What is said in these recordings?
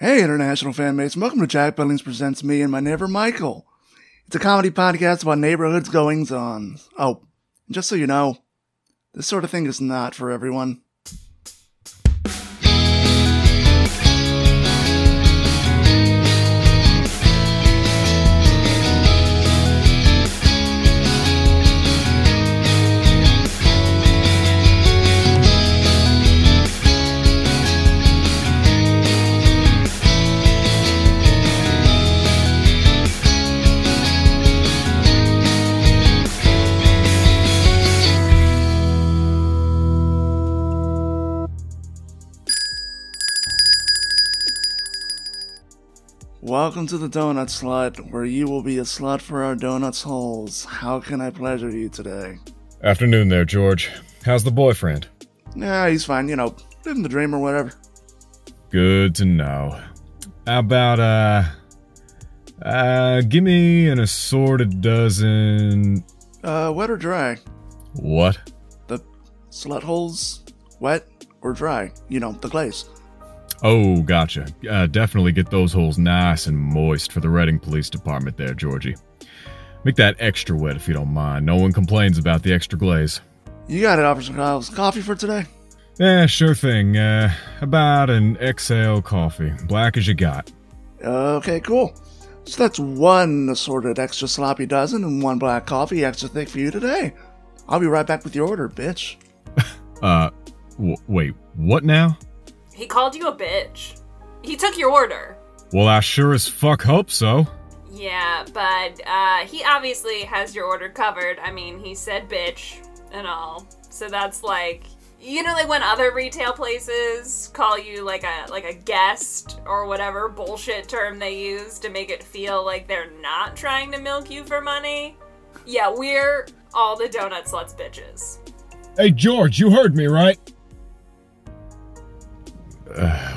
Hey, international fan mates, welcome to Jack Billings Presents Me and My Neighbor Michael. It's a comedy podcast about neighborhoods goings on. Oh, just so you know, this sort of thing is not for everyone. Welcome to the Donut Slut, where you will be a slut for our donuts holes. How can I pleasure you today? Afternoon there, George. How's the boyfriend? Yeah, he's fine, you know, living the dream or whatever. Good to know. How about, uh, uh, give me an assorted dozen. Uh, wet or dry? What? The slut holes, wet or dry? You know, the glaze. Oh, gotcha. Uh, definitely get those holes nice and moist for the Reading Police Department there, Georgie. Make that extra wet if you don't mind. No one complains about the extra glaze. You got it, Officer Kyles coffee for today? Yeah, sure thing. Uh, about an XL coffee. Black as you got. Okay, cool. So that's one assorted extra sloppy dozen and one black coffee extra thick for you today. I'll be right back with your order, bitch. Uh, w- wait, what now? He called you a bitch. He took your order. Well, I sure as fuck hope so. Yeah, but uh, he obviously has your order covered. I mean, he said bitch and all. So that's like you know like when other retail places call you like a like a guest or whatever bullshit term they use to make it feel like they're not trying to milk you for money. Yeah, we're all the donut sluts bitches. Hey, George, you heard me, right?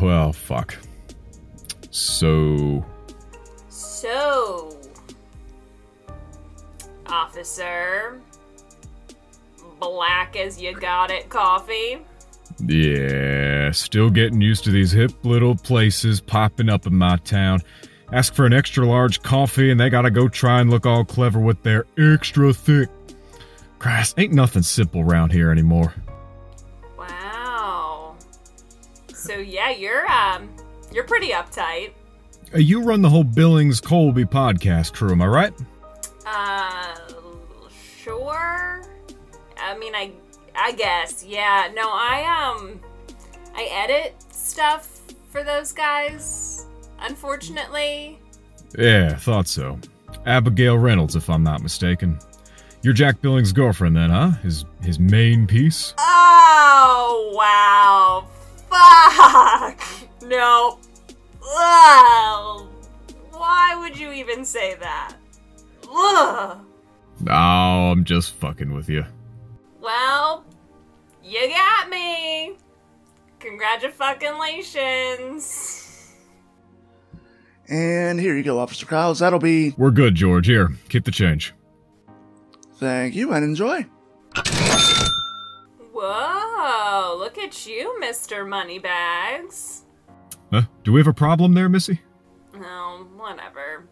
Well, fuck. So. So, officer, black as you got it coffee. Yeah, still getting used to these hip little places popping up in my town. Ask for an extra large coffee and they gotta go try and look all clever with their extra thick. Christ, ain't nothing simple around here anymore. So yeah, you're um you're pretty uptight. Uh, You run the whole Billings Colby podcast crew, am I right? Uh sure. I mean I I guess. Yeah. No, I um I edit stuff for those guys. Unfortunately. Yeah, thought so. Abigail Reynolds, if I'm not mistaken. You're Jack Billings' girlfriend, then, huh? His his main piece. Oh wow. Fuck. No. Ugh. Why would you even say that? Ugh. Oh, I'm just fucking with you. Well, you got me. Congratulations. And here you go, Officer Kyles. That'll be We're good, George. Here, keep the change. thank you and enjoy. Whoa, look at you, Mr. Moneybags. Huh? Do we have a problem there, Missy? Oh, whatever.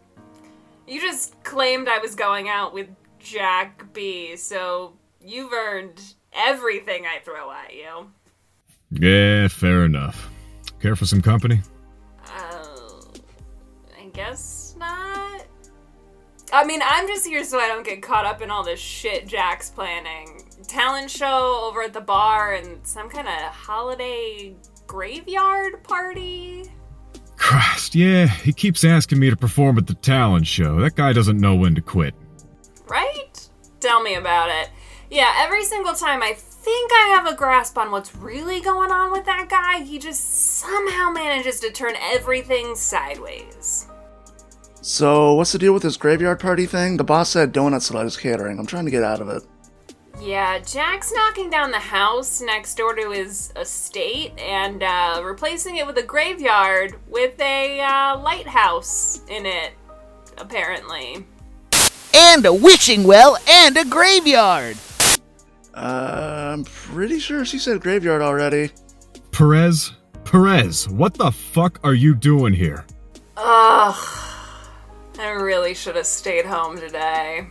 You just claimed I was going out with Jack B, so you've earned everything I throw at you. Yeah, fair enough. Care for some company? Uh, I guess not. I mean, I'm just here so I don't get caught up in all this shit Jack's planning. Talent show over at the bar and some kind of holiday graveyard party. Christ, yeah, he keeps asking me to perform at the talent show. That guy doesn't know when to quit. Right? Tell me about it. Yeah, every single time I think I have a grasp on what's really going on with that guy, he just somehow manages to turn everything sideways. So, what's the deal with this graveyard party thing? The boss said Donut Slut is catering. I'm trying to get out of it. Yeah, Jack's knocking down the house next door to his estate and uh, replacing it with a graveyard with a uh, lighthouse in it, apparently. and a wishing well and a graveyard. Uh, I'm pretty sure she said graveyard already. Perez? Perez, what the fuck are you doing here? Ugh. I really should have stayed home today.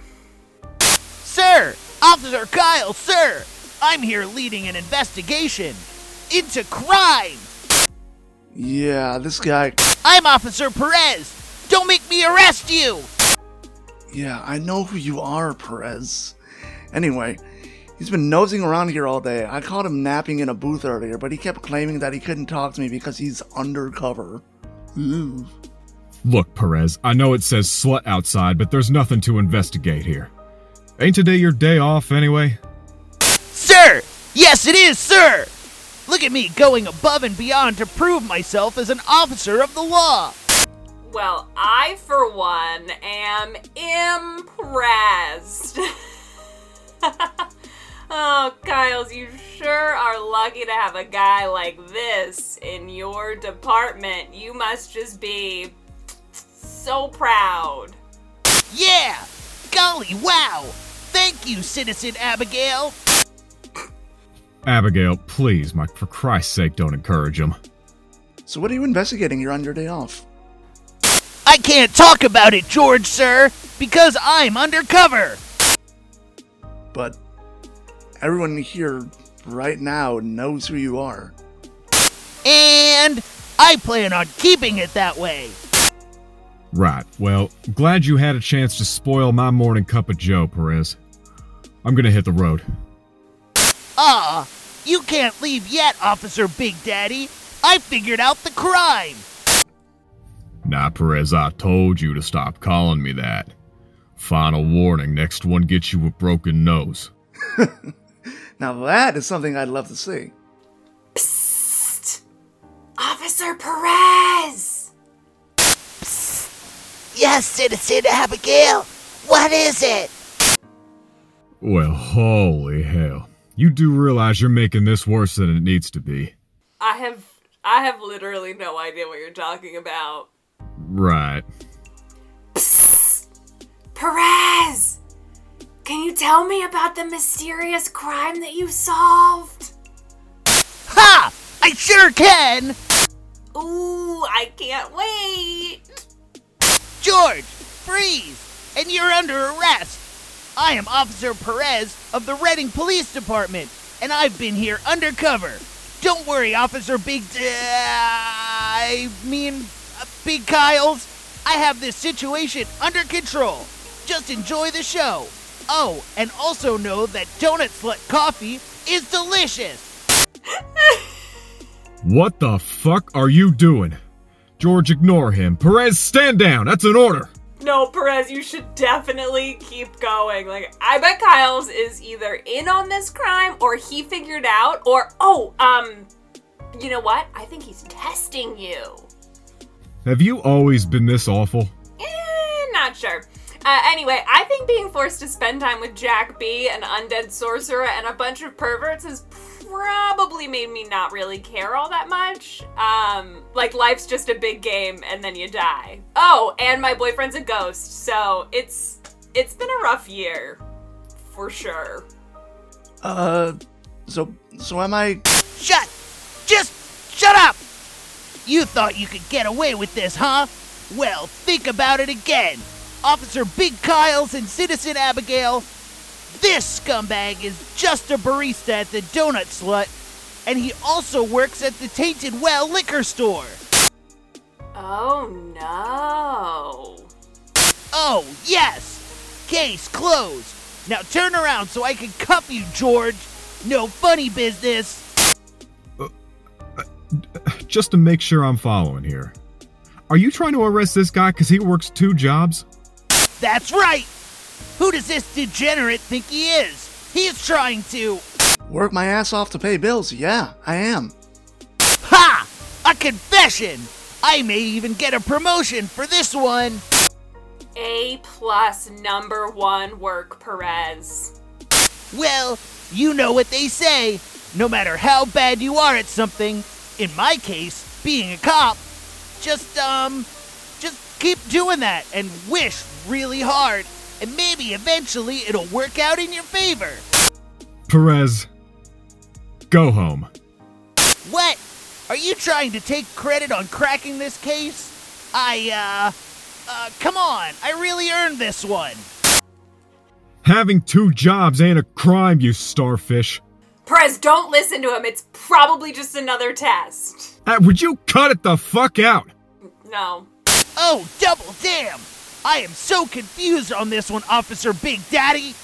Sir! Officer Kyle, sir! I'm here leading an investigation into crime! Yeah, this guy. I'm Officer Perez! Don't make me arrest you! Yeah, I know who you are, Perez. Anyway, he's been nosing around here all day. I caught him napping in a booth earlier, but he kept claiming that he couldn't talk to me because he's undercover. Ooh. Look, Perez, I know it says slut outside, but there's nothing to investigate here. Ain't today your day off anyway? Sir! Yes, it is, sir! Look at me going above and beyond to prove myself as an officer of the law! Well, I, for one, am impressed. oh, Kyles, you sure are lucky to have a guy like this in your department. You must just be so proud. Yeah! Golly, wow! Thank you, Citizen Abigail! Abigail, please, Mike, for Christ's sake, don't encourage him. So, what are you investigating here on your day off? I can't talk about it, George, sir, because I'm undercover! But everyone here right now knows who you are. And I plan on keeping it that way! Right, well, glad you had a chance to spoil my morning cup of joe, Perez. I'm gonna hit the road. Ah, you can't leave yet, Officer Big Daddy. I figured out the crime. Nah, Perez, I told you to stop calling me that. Final warning next one gets you a broken nose. Now, that is something I'd love to see. Psst! Officer Perez! Yes, Citizen Abigail. What is it? Well, holy hell. You do realize you're making this worse than it needs to be. I have I have literally no idea what you're talking about. Right. Perez! Can you tell me about the mysterious crime that you solved? Ha! I sure can! Ooh, I can't wait! George, freeze! And you're under arrest. I am Officer Perez of the Reading Police Department, and I've been here undercover. Don't worry, Officer Big. D- I mean, uh, Big Kyles. I have this situation under control. Just enjoy the show. Oh, and also know that Donut Slut coffee is delicious. What the fuck are you doing? George, ignore him. Perez, stand down. That's an order. No, Perez, you should definitely keep going. Like, I bet Kyles is either in on this crime or he figured out, or, oh, um, you know what? I think he's testing you. Have you always been this awful? Eh, not sure. Uh, anyway, I think being forced to spend time with Jack B, an undead sorcerer, and a bunch of perverts has probably made me not really care all that much. Um, like life's just a big game and then you die. Oh, and my boyfriend's a ghost, so it's it's been a rough year, for sure. Uh, so, so am I. Shut! Just shut up! You thought you could get away with this, huh? Well, think about it again. Officer Big Kyles and Citizen Abigail, this scumbag is just a barista at the Donut Slut, and he also works at the Tainted Well liquor store. Oh no. Oh, yes! Case closed. Now turn around so I can cuff you, George. No funny business. Uh, uh, just to make sure I'm following here. Are you trying to arrest this guy because he works two jobs? That's right! Who does this degenerate think he is? He is trying to. Work my ass off to pay bills. Yeah, I am. Ha! A confession! I may even get a promotion for this one! A plus number one work, Perez. Well, you know what they say. No matter how bad you are at something, in my case, being a cop, just, um, just keep doing that and wish really hard, and maybe eventually it'll work out in your favor. Perez, go home. What? Are you trying to take credit on cracking this case? I, uh, uh, come on. I really earned this one. Having two jobs ain't a crime, you starfish. Perez, don't listen to him. It's probably just another test. Uh, would you cut it the fuck out? No. Oh, double damn! I am so confused on this one, Officer Big Daddy.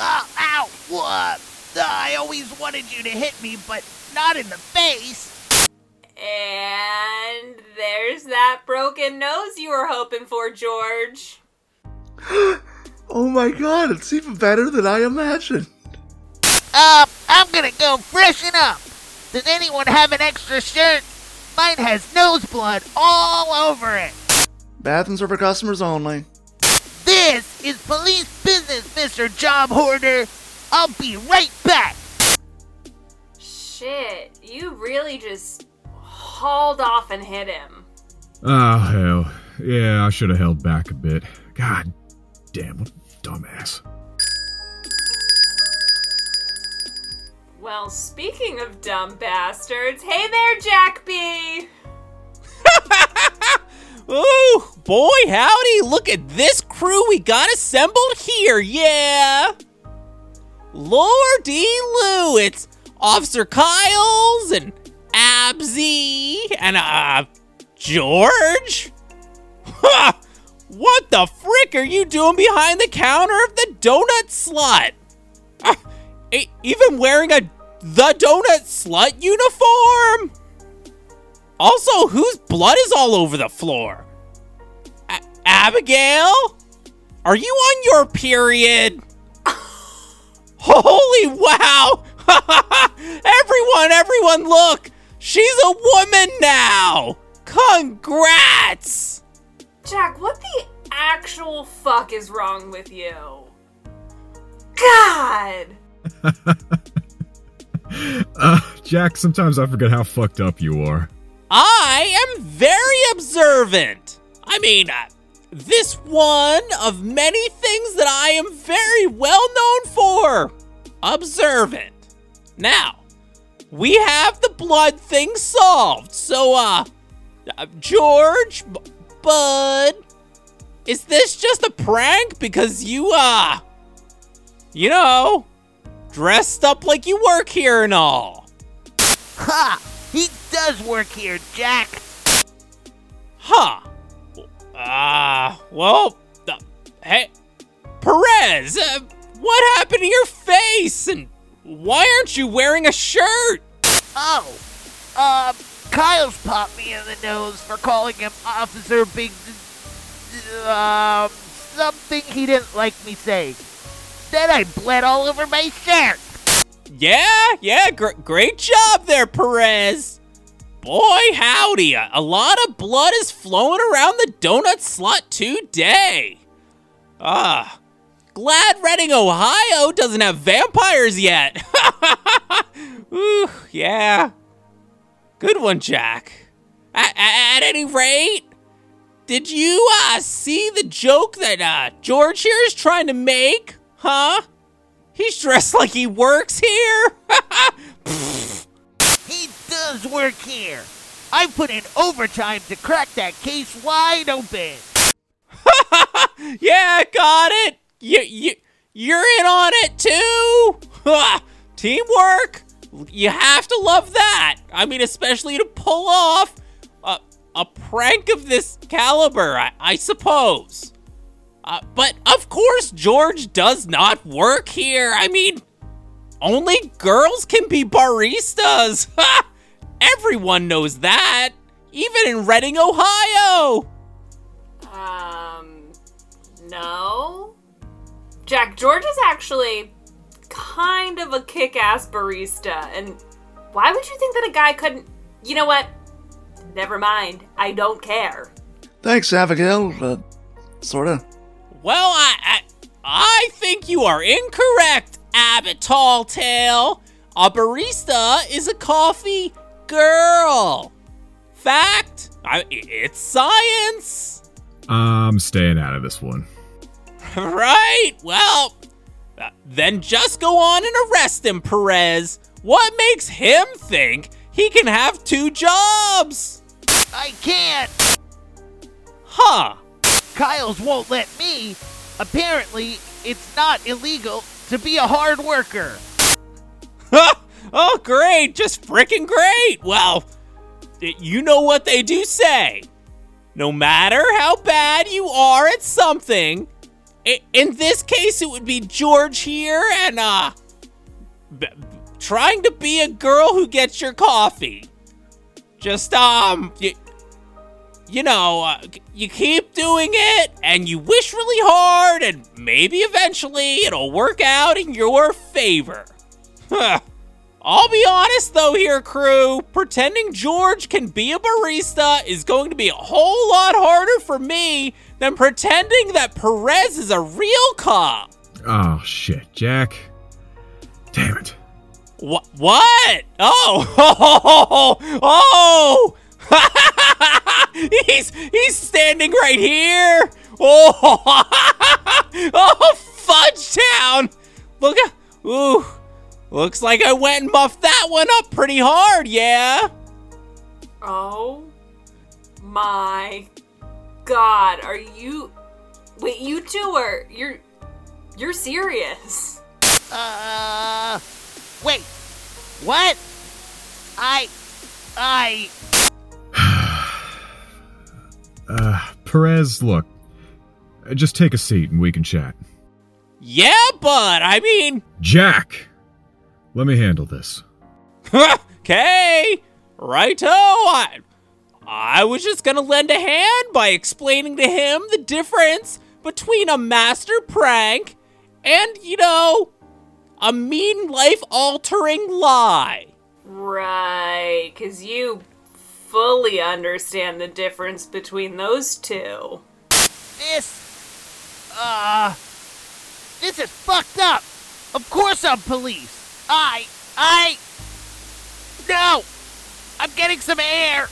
Oh, ow! What? I always wanted you to hit me, but not in the face. And there's that broken nose you were hoping for, George. Oh my god, it's even better than I imagined. Uh, I'm gonna go freshen up. Does anyone have an extra shirt? Mine has nose blood all over it. Bathrooms are for customers only. This is police business, Mr. Job Hoarder. I'll be right back. Shit, you really just hauled off and hit him. Oh, hell. Yeah, I should have held back a bit. God damn, what a dumbass. Well, speaking of dumb bastards, hey there, Jack B. Ooh, boy, howdy, look at this crew we got assembled here, yeah! Lordy Lou, it's Officer Kyles and Absy and, uh, George? Ha! What the frick are you doing behind the counter of the donut slut? E- even wearing a the donut slut uniform? Also, whose blood is all over the floor? A- Abigail? Are you on your period? Holy wow! everyone, everyone, look! She's a woman now! Congrats! Jack, what the actual fuck is wrong with you? God! Uh, Jack, sometimes I forget how fucked up you are. I am very observant. I mean, uh, this one of many things that I am very well known for. Observant. Now, we have the blood thing solved. So, uh, uh, George, B- Bud, is this just a prank because you, uh, you know, dressed up like you work here and all? Ha! He does work here, Jack. Huh. Ah, uh, well, uh, hey, Perez, uh, what happened to your face? And why aren't you wearing a shirt? Oh, uh, Kyles popped me in the nose for calling him Officer Big. Um, something he didn't like me saying. Then I bled all over my shirt. Yeah, yeah, gr- great job there, Perez. Boy, howdy, a, a lot of blood is flowing around the donut slut today. Ah, glad Reading, Ohio doesn't have vampires yet. Ooh, yeah. Good one, Jack. At, at, any rate, did you uh, see the joke that uh, George here is trying to make? Huh? He's dressed like he works here? He does work here. I put in overtime to crack that case wide open. yeah, got it. You, you, you're in on it too. Teamwork. You have to love that. I mean, especially to pull off a, a prank of this caliber, I, I suppose. Uh, but of course, George does not work here. I mean, only girls can be baristas. Everyone knows that. Even in Reading, Ohio. Um, no. Jack, George is actually kind of a kick ass barista, and why would you think that a guy couldn't. You know what? Never mind. I don't care. Thanks, Abigail. Uh, sorta. Well, I, I, I think you are incorrect, Abbott Talltail. A barista is a coffee girl. Fact. I, it's science. I'm staying out of this one. right? Well, uh, then just go on and arrest him, Perez. What makes him think he can have two jobs. I can't. Huh. Kyles won't let me. Apparently, it's not illegal to be a hard worker. oh, great. Just freaking great. Well, you know what they do say. No matter how bad you are at something, in this case, it would be George here and, uh, b- trying to be a girl who gets your coffee. Just, um, you, you know, uh, you keep doing it and you wish really hard, and maybe eventually it'll work out in your favor. I'll be honest though, here, crew. Pretending George can be a barista is going to be a whole lot harder for me than pretending that Perez is a real cop. Oh, shit, Jack. Damn it. What? What? Oh, oh, oh! he's he's standing right here. Oh, oh, Fudge Town! Look at, ooh, looks like I went and buffed that one up pretty hard, yeah. Oh my god, are you? Wait, you two are you're you're serious? Uh, wait, what? I, I. Uh, Perez, look. uh, Just take a seat and we can chat. Yeah, but I mean, Jack! Let me handle this. okay, righto. I, I was just gonna lend a hand by explaining to him the difference between a master prank and, you know, a mean life altering lie. Right, because you fully understand the difference between those two. This, uh, this is fucked up. Of course I'm police. I, I, no, I'm getting some air.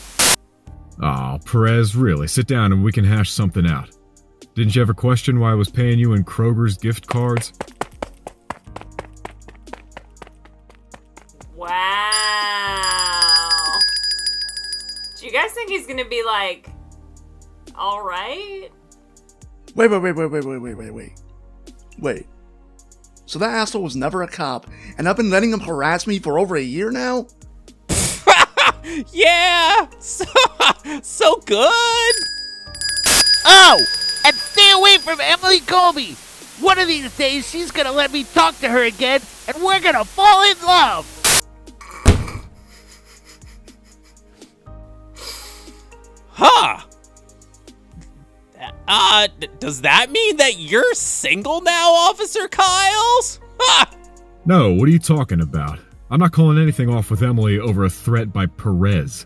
Oh, Perez, really, sit down and we can hash something out. Didn't you ever question why I was paying you in Kroger's gift cards? Think he's gonna be like, alright? Wait, wait, wait, wait, wait, wait, wait, wait, wait. Wait. So that asshole was never a cop, and I've been letting him harass me for over a year now? Yeah, so, so good. Oh, and stay away from Emily Colby. One of these days, she's gonna let me talk to her again, and we're gonna fall in love. Huh. Uh, d- does that mean that you're single now, Officer Kyles? Ha! No, what are you talking about? I'm not calling anything off with Emily over a threat by Perez.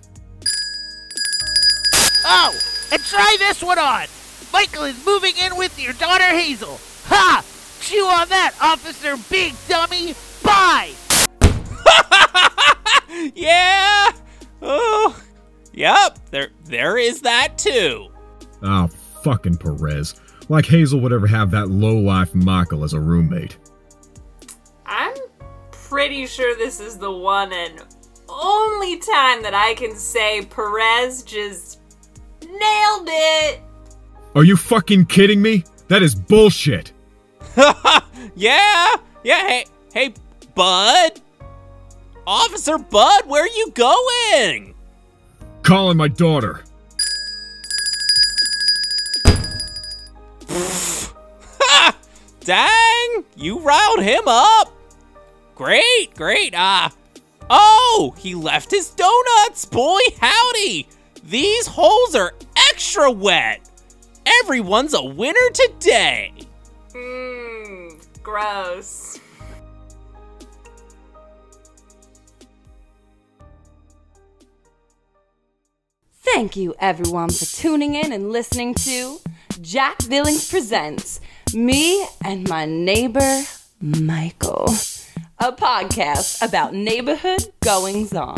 Oh, and try this one on. Michael is moving in with your daughter Hazel. Ha! Chew on that, Officer Big Dummy. Bye. Yeah. Oh, yep. There, there is that too. Oh, fucking Perez. Like Hazel would ever have that low-life Michael as a roommate. I'm pretty sure this is the one and only time that I can say Perez just nailed it. Are you fucking kidding me? That is bullshit! yeah. Yeah. Hey, hey, Bud. Officer Bud, where are you going? Calling my daughter. Dang, you riled him up. Great, great. Ah, oh, he left his donuts. Boy, howdy. These holes are extra wet. Everyone's a winner today. Mmm, gross. Thank you, everyone, for tuning in and listening to Jack Billings Presents Me and My Neighbor Michael, a podcast about neighborhood goings on.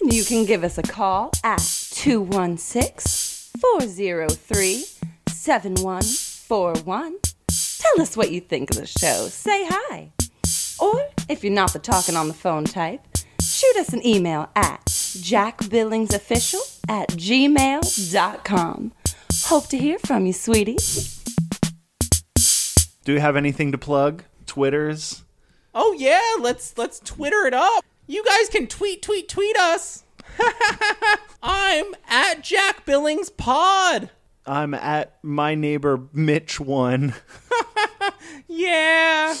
And you can give us a call at 216 403 7141. Tell us what you think of the show. Say hi. Or if you're not the talking on the phone type, shoot us an email at jackbillingsofficial at gmail.com. Hope to hear from you, sweetie. Do you have anything to plug? Twitters? Oh yeah, let's let's Twitter it up. You guys can tweet, tweet, tweet us. I'm at Jack Billings Pod. I'm at my neighbor Mitch one. Yeah.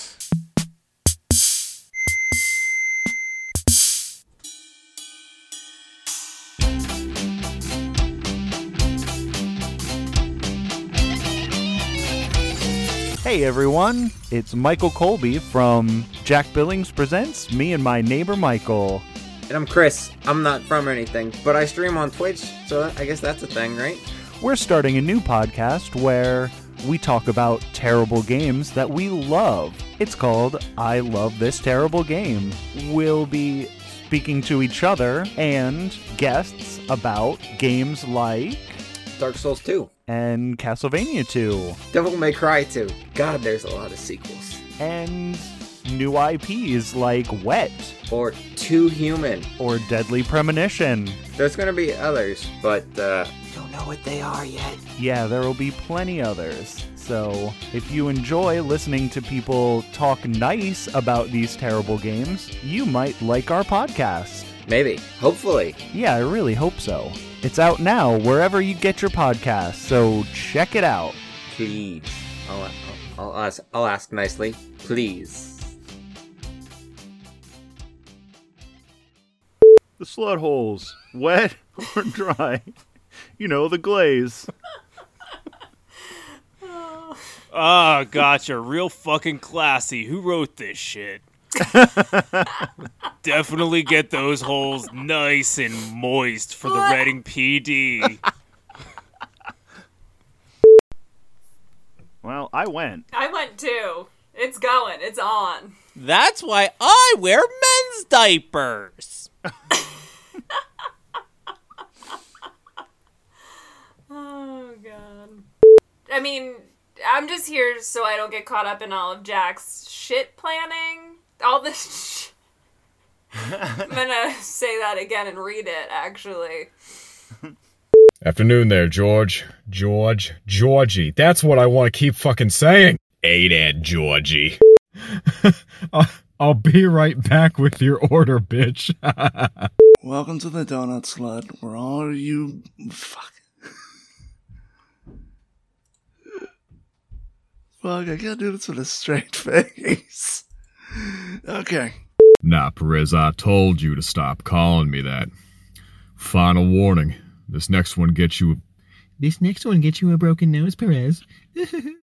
Hey everyone, it's Michael Colby from Jack Billings Presents Me and My Neighbor Michael. And I'm Chris. I'm not from anything, but I stream on Twitch, so I guess that's a thing, right? We're starting a new podcast where we talk about terrible games that we love. It's called I Love This Terrible Game. We'll be speaking to each other and guests about games like Dark Souls 2. And Castlevania 2 Devil May Cry 2. God, there's a lot of sequels. and new IPs like Wet Or Too Human. or Deadly Premonition. There's gonna be others, but uh, don't know what they are yet. Yeah, there will be plenty others. So, if you enjoy listening to people talk nice about these terrible games, you might like our podcast. Maybe. Hopefully. Yeah, I really hope so. It's out now wherever you get your podcasts, so check it out. Please. I'll, I'll, I'll, ask, I'll ask nicely. Please. The slut holes, wet or dry. You know, the glaze. Oh, gotcha. Real fucking classy. Who wrote this shit? Definitely get those holes nice and moist for the Reading PD. Well, I went. I went too. It's going. It's on. That's why I wear men's diapers. Oh god. I mean, I'm just here so I don't get caught up in all of Jack's shit planning. All this. Sh- I'm gonna say that again and read it. Actually. Afternoon there, George. George. Georgie. That's what I want to keep fucking saying. Hey there, Georgie. I'll, I'll be right back with your order, bitch. Welcome to the Donut Slut, where all you fuck. Fuck, I can't do this with a straight face. Okay. nah, Perez, I told you to stop calling me that. Final warning. This next one gets you. This next one gets you a broken nose, Perez.